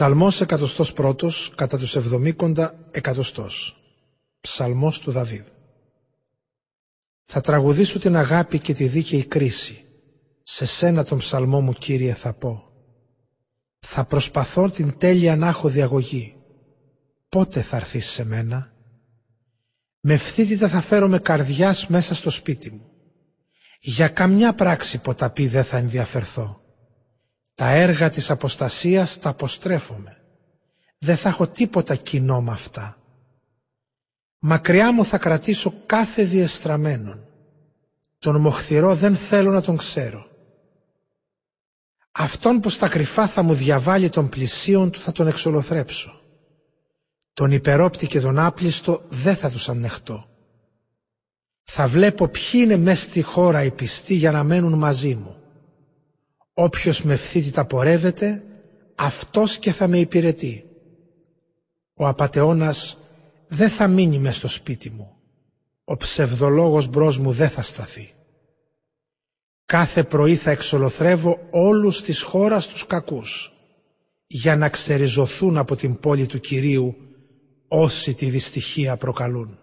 Ψαλμός εκατοστός πρώτος κατά τους εβδομήκοντα εκατοστός. Ψαλμός του Δαβίδ. Θα τραγουδήσω την αγάπη και τη δίκαιη κρίση. Σε σένα τον ψαλμό μου Κύριε θα πω. Θα προσπαθώ την τέλεια να έχω διαγωγή. Πότε θα έρθεις σε μένα; Με φθήτητα θα φέρω με καρδιάς μέσα στο σπίτι μου. Για καμιά πράξη ποταπή δεν θα ενδιαφερθώ. Τα έργα της αποστασίας τα αποστρέφομαι. Δεν θα έχω τίποτα κοινό με αυτά. Μακριά μου θα κρατήσω κάθε διεστραμμένον. Τον μοχθηρό δεν θέλω να τον ξέρω. Αυτόν που στα κρυφά θα μου διαβάλει των πλησίων του θα τον εξολοθρέψω. Τον υπερόπτη και τον άπλιστο δεν θα τους ανεχτώ. Θα βλέπω ποιοι είναι μες στη χώρα οι πιστοί για να μένουν μαζί μου. Όποιος με φθήτητα πορεύεται, αυτός και θα με υπηρετεί. Ο απατεώνας δεν θα μείνει μες στο σπίτι μου. Ο ψευδολόγος μπρος μου δεν θα σταθεί. Κάθε πρωί θα εξολοθρεύω όλους της χώρας τους κακούς, για να ξεριζωθούν από την πόλη του Κυρίου όσοι τη δυστυχία προκαλούν.